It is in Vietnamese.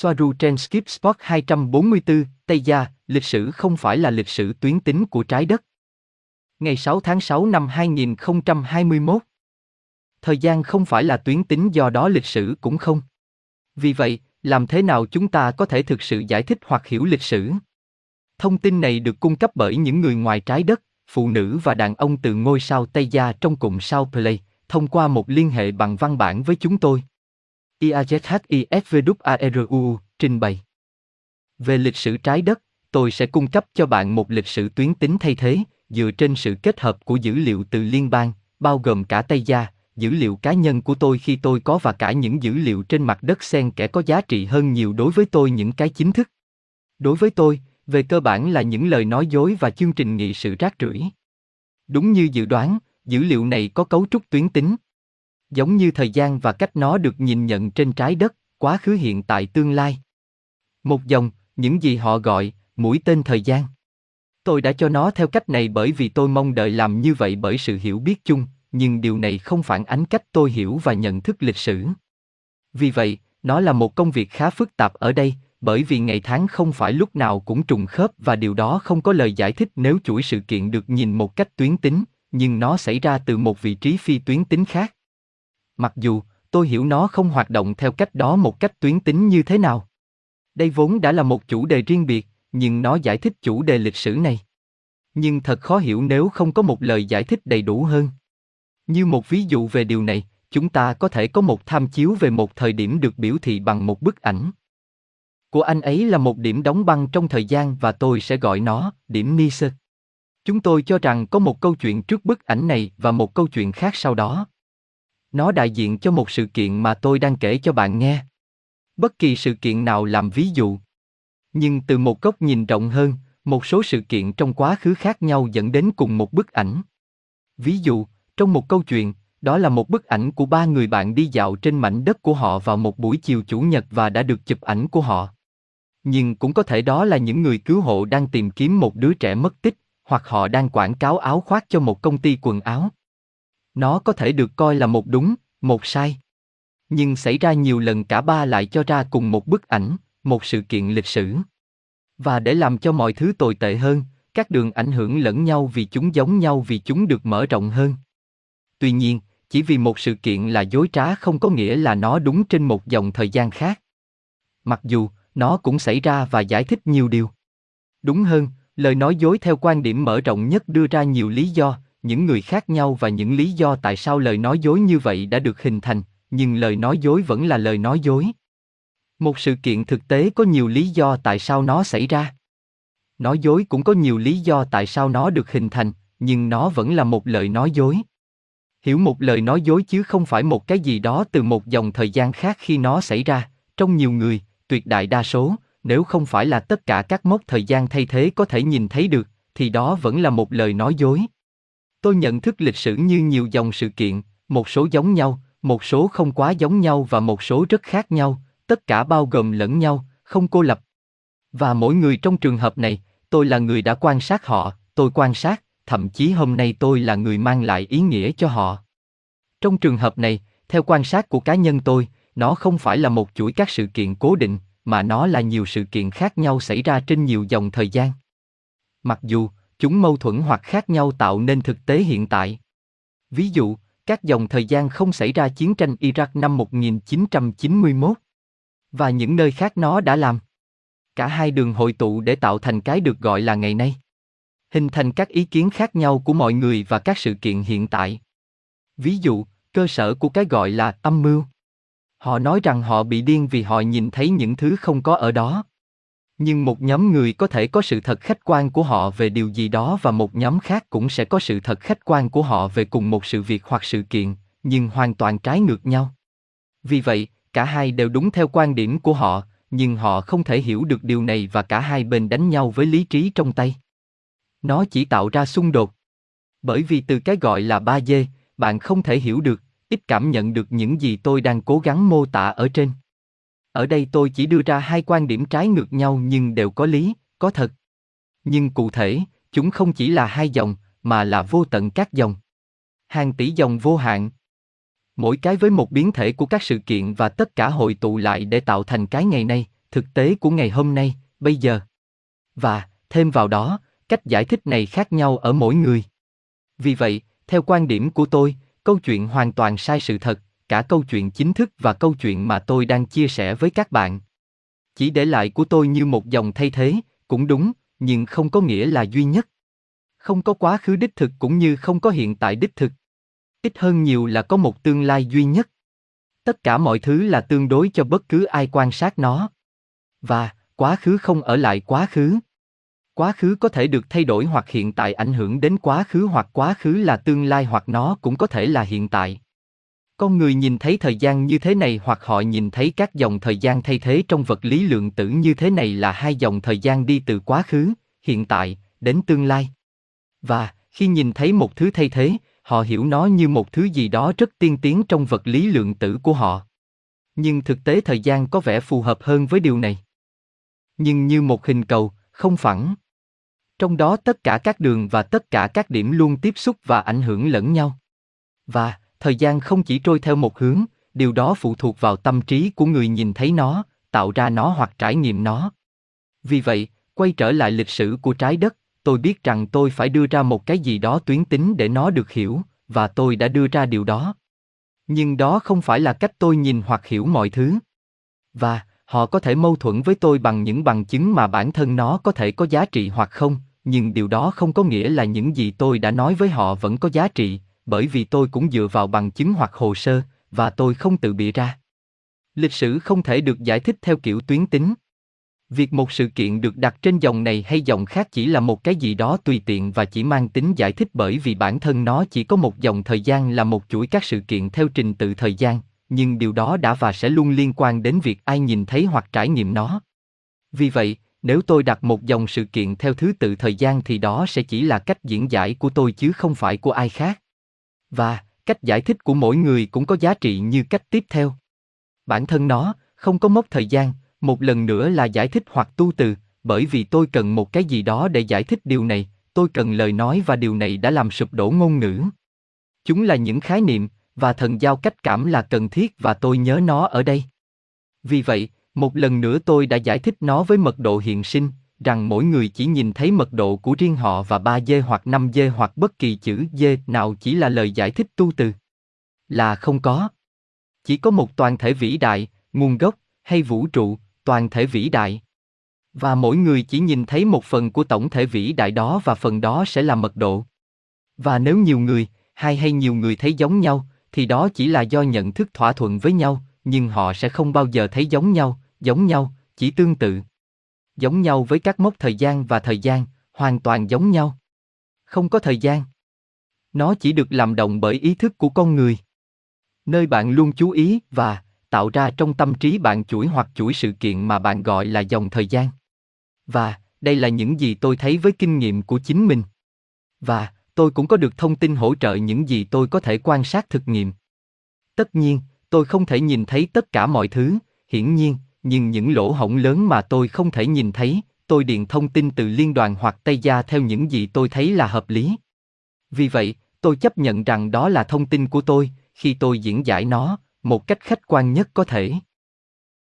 Soaru trên Skip Spot 244, Tây Gia, lịch sử không phải là lịch sử tuyến tính của trái đất. Ngày 6 tháng 6 năm 2021. Thời gian không phải là tuyến tính do đó lịch sử cũng không. Vì vậy, làm thế nào chúng ta có thể thực sự giải thích hoặc hiểu lịch sử? Thông tin này được cung cấp bởi những người ngoài trái đất, phụ nữ và đàn ông từ ngôi sao Tây Gia trong cụm sao Play, thông qua một liên hệ bằng văn bản với chúng tôi. IAZHIFVWARU, trình bày. Về lịch sử trái đất, tôi sẽ cung cấp cho bạn một lịch sử tuyến tính thay thế, dựa trên sự kết hợp của dữ liệu từ liên bang, bao gồm cả Tây Gia, dữ liệu cá nhân của tôi khi tôi có và cả những dữ liệu trên mặt đất xen kẽ có giá trị hơn nhiều đối với tôi những cái chính thức. Đối với tôi, về cơ bản là những lời nói dối và chương trình nghị sự rác rưởi. Đúng như dự đoán, dữ liệu này có cấu trúc tuyến tính. Giống như thời gian và cách nó được nhìn nhận trên trái đất, quá khứ hiện tại tương lai. Một dòng, những gì họ gọi, mũi tên thời gian. Tôi đã cho nó theo cách này bởi vì tôi mong đợi làm như vậy bởi sự hiểu biết chung, nhưng điều này không phản ánh cách tôi hiểu và nhận thức lịch sử. Vì vậy, nó là một công việc khá phức tạp ở đây, bởi vì ngày tháng không phải lúc nào cũng trùng khớp và điều đó không có lời giải thích nếu chuỗi sự kiện được nhìn một cách tuyến tính, nhưng nó xảy ra từ một vị trí phi tuyến tính khác. Mặc dù, tôi hiểu nó không hoạt động theo cách đó một cách tuyến tính như thế nào. Đây vốn đã là một chủ đề riêng biệt, nhưng nó giải thích chủ đề lịch sử này. Nhưng thật khó hiểu nếu không có một lời giải thích đầy đủ hơn. Như một ví dụ về điều này, chúng ta có thể có một tham chiếu về một thời điểm được biểu thị bằng một bức ảnh. Của anh ấy là một điểm đóng băng trong thời gian và tôi sẽ gọi nó điểm Niser. Chúng tôi cho rằng có một câu chuyện trước bức ảnh này và một câu chuyện khác sau đó. Nó đại diện cho một sự kiện mà tôi đang kể cho bạn nghe. Bất kỳ sự kiện nào làm ví dụ. Nhưng từ một góc nhìn rộng hơn, một số sự kiện trong quá khứ khác nhau dẫn đến cùng một bức ảnh. Ví dụ, trong một câu chuyện, đó là một bức ảnh của ba người bạn đi dạo trên mảnh đất của họ vào một buổi chiều chủ nhật và đã được chụp ảnh của họ. Nhưng cũng có thể đó là những người cứu hộ đang tìm kiếm một đứa trẻ mất tích, hoặc họ đang quảng cáo áo khoác cho một công ty quần áo. Nó có thể được coi là một đúng, một sai. Nhưng xảy ra nhiều lần cả ba lại cho ra cùng một bức ảnh, một sự kiện lịch sử. Và để làm cho mọi thứ tồi tệ hơn, các đường ảnh hưởng lẫn nhau vì chúng giống nhau vì chúng được mở rộng hơn. Tuy nhiên, chỉ vì một sự kiện là dối trá không có nghĩa là nó đúng trên một dòng thời gian khác. Mặc dù, nó cũng xảy ra và giải thích nhiều điều. Đúng hơn, lời nói dối theo quan điểm mở rộng nhất đưa ra nhiều lý do, những người khác nhau và những lý do tại sao lời nói dối như vậy đã được hình thành, nhưng lời nói dối vẫn là lời nói dối. Một sự kiện thực tế có nhiều lý do tại sao nó xảy ra. Nói dối cũng có nhiều lý do tại sao nó được hình thành, nhưng nó vẫn là một lời nói dối. Hiểu một lời nói dối chứ không phải một cái gì đó từ một dòng thời gian khác khi nó xảy ra, trong nhiều người, tuyệt đại đa số, nếu không phải là tất cả các mốc thời gian thay thế có thể nhìn thấy được, thì đó vẫn là một lời nói dối. Tôi nhận thức lịch sử như nhiều dòng sự kiện, một số giống nhau, một số không quá giống nhau và một số rất khác nhau, tất cả bao gồm lẫn nhau, không cô lập. Và mỗi người trong trường hợp này, tôi là người đã quan sát họ, tôi quan sát, thậm chí hôm nay tôi là người mang lại ý nghĩa cho họ. Trong trường hợp này, theo quan sát của cá nhân tôi, nó không phải là một chuỗi các sự kiện cố định, mà nó là nhiều sự kiện khác nhau xảy ra trên nhiều dòng thời gian. Mặc dù, chúng mâu thuẫn hoặc khác nhau tạo nên thực tế hiện tại. Ví dụ, các dòng thời gian không xảy ra chiến tranh Iraq năm 1991 và những nơi khác nó đã làm. Cả hai đường hội tụ để tạo thành cái được gọi là ngày nay. Hình thành các ý kiến khác nhau của mọi người và các sự kiện hiện tại. Ví dụ, cơ sở của cái gọi là âm mưu. Họ nói rằng họ bị điên vì họ nhìn thấy những thứ không có ở đó. Nhưng một nhóm người có thể có sự thật khách quan của họ về điều gì đó và một nhóm khác cũng sẽ có sự thật khách quan của họ về cùng một sự việc hoặc sự kiện, nhưng hoàn toàn trái ngược nhau. Vì vậy, cả hai đều đúng theo quan điểm của họ, nhưng họ không thể hiểu được điều này và cả hai bên đánh nhau với lý trí trong tay. Nó chỉ tạo ra xung đột. Bởi vì từ cái gọi là ba dê, bạn không thể hiểu được, ít cảm nhận được những gì tôi đang cố gắng mô tả ở trên. Ở đây tôi chỉ đưa ra hai quan điểm trái ngược nhau nhưng đều có lý, có thật. Nhưng cụ thể, chúng không chỉ là hai dòng, mà là vô tận các dòng. Hàng tỷ dòng vô hạn. Mỗi cái với một biến thể của các sự kiện và tất cả hội tụ lại để tạo thành cái ngày nay, thực tế của ngày hôm nay, bây giờ. Và, thêm vào đó, cách giải thích này khác nhau ở mỗi người. Vì vậy, theo quan điểm của tôi, câu chuyện hoàn toàn sai sự thật, cả câu chuyện chính thức và câu chuyện mà tôi đang chia sẻ với các bạn. Chỉ để lại của tôi như một dòng thay thế, cũng đúng, nhưng không có nghĩa là duy nhất. Không có quá khứ đích thực cũng như không có hiện tại đích thực. Ít hơn nhiều là có một tương lai duy nhất. Tất cả mọi thứ là tương đối cho bất cứ ai quan sát nó. Và, quá khứ không ở lại quá khứ. Quá khứ có thể được thay đổi hoặc hiện tại ảnh hưởng đến quá khứ hoặc quá khứ là tương lai hoặc nó cũng có thể là hiện tại. Con người nhìn thấy thời gian như thế này hoặc họ nhìn thấy các dòng thời gian thay thế trong vật lý lượng tử như thế này là hai dòng thời gian đi từ quá khứ, hiện tại, đến tương lai. Và, khi nhìn thấy một thứ thay thế, họ hiểu nó như một thứ gì đó rất tiên tiến trong vật lý lượng tử của họ. Nhưng thực tế thời gian có vẻ phù hợp hơn với điều này. Nhưng như một hình cầu, không phẳng. Trong đó tất cả các đường và tất cả các điểm luôn tiếp xúc và ảnh hưởng lẫn nhau. Và, thời gian không chỉ trôi theo một hướng, điều đó phụ thuộc vào tâm trí của người nhìn thấy nó, tạo ra nó hoặc trải nghiệm nó. Vì vậy, quay trở lại lịch sử của trái đất, tôi biết rằng tôi phải đưa ra một cái gì đó tuyến tính để nó được hiểu, và tôi đã đưa ra điều đó. Nhưng đó không phải là cách tôi nhìn hoặc hiểu mọi thứ. Và, họ có thể mâu thuẫn với tôi bằng những bằng chứng mà bản thân nó có thể có giá trị hoặc không, nhưng điều đó không có nghĩa là những gì tôi đã nói với họ vẫn có giá trị, bởi vì tôi cũng dựa vào bằng chứng hoặc hồ sơ, và tôi không tự bịa ra. Lịch sử không thể được giải thích theo kiểu tuyến tính. Việc một sự kiện được đặt trên dòng này hay dòng khác chỉ là một cái gì đó tùy tiện và chỉ mang tính giải thích bởi vì bản thân nó chỉ có một dòng thời gian là một chuỗi các sự kiện theo trình tự thời gian, nhưng điều đó đã và sẽ luôn liên quan đến việc ai nhìn thấy hoặc trải nghiệm nó. Vì vậy, nếu tôi đặt một dòng sự kiện theo thứ tự thời gian thì đó sẽ chỉ là cách diễn giải của tôi chứ không phải của ai khác. Và, cách giải thích của mỗi người cũng có giá trị như cách tiếp theo. Bản thân nó, không có mốc thời gian, một lần nữa là giải thích hoặc tu từ, bởi vì tôi cần một cái gì đó để giải thích điều này, tôi cần lời nói và điều này đã làm sụp đổ ngôn ngữ. Chúng là những khái niệm, và thần giao cách cảm là cần thiết và tôi nhớ nó ở đây. Vì vậy, một lần nữa tôi đã giải thích nó với mật độ hiện sinh, rằng mỗi người chỉ nhìn thấy mật độ của riêng họ và 3 dê hoặc 5 dê hoặc bất kỳ chữ dê nào chỉ là lời giải thích tu từ. Là không có. Chỉ có một toàn thể vĩ đại, nguồn gốc, hay vũ trụ, toàn thể vĩ đại. Và mỗi người chỉ nhìn thấy một phần của tổng thể vĩ đại đó và phần đó sẽ là mật độ. Và nếu nhiều người, hai hay nhiều người thấy giống nhau, thì đó chỉ là do nhận thức thỏa thuận với nhau, nhưng họ sẽ không bao giờ thấy giống nhau, giống nhau, chỉ tương tự. Giống nhau với các mốc thời gian và thời gian, hoàn toàn giống nhau. Không có thời gian. Nó chỉ được làm động bởi ý thức của con người. Nơi bạn luôn chú ý và tạo ra trong tâm trí bạn chuỗi hoặc chuỗi sự kiện mà bạn gọi là dòng thời gian. Và, đây là những gì tôi thấy với kinh nghiệm của chính mình. Và, tôi cũng có được thông tin hỗ trợ những gì tôi có thể quan sát thực nghiệm. Tất nhiên, tôi không thể nhìn thấy tất cả mọi thứ, hiển nhiên, nhưng những lỗ hổng lớn mà tôi không thể nhìn thấy, tôi điền thông tin từ liên đoàn hoặc Tây Gia theo những gì tôi thấy là hợp lý. Vì vậy, tôi chấp nhận rằng đó là thông tin của tôi, khi tôi diễn giải nó, một cách khách quan nhất có thể.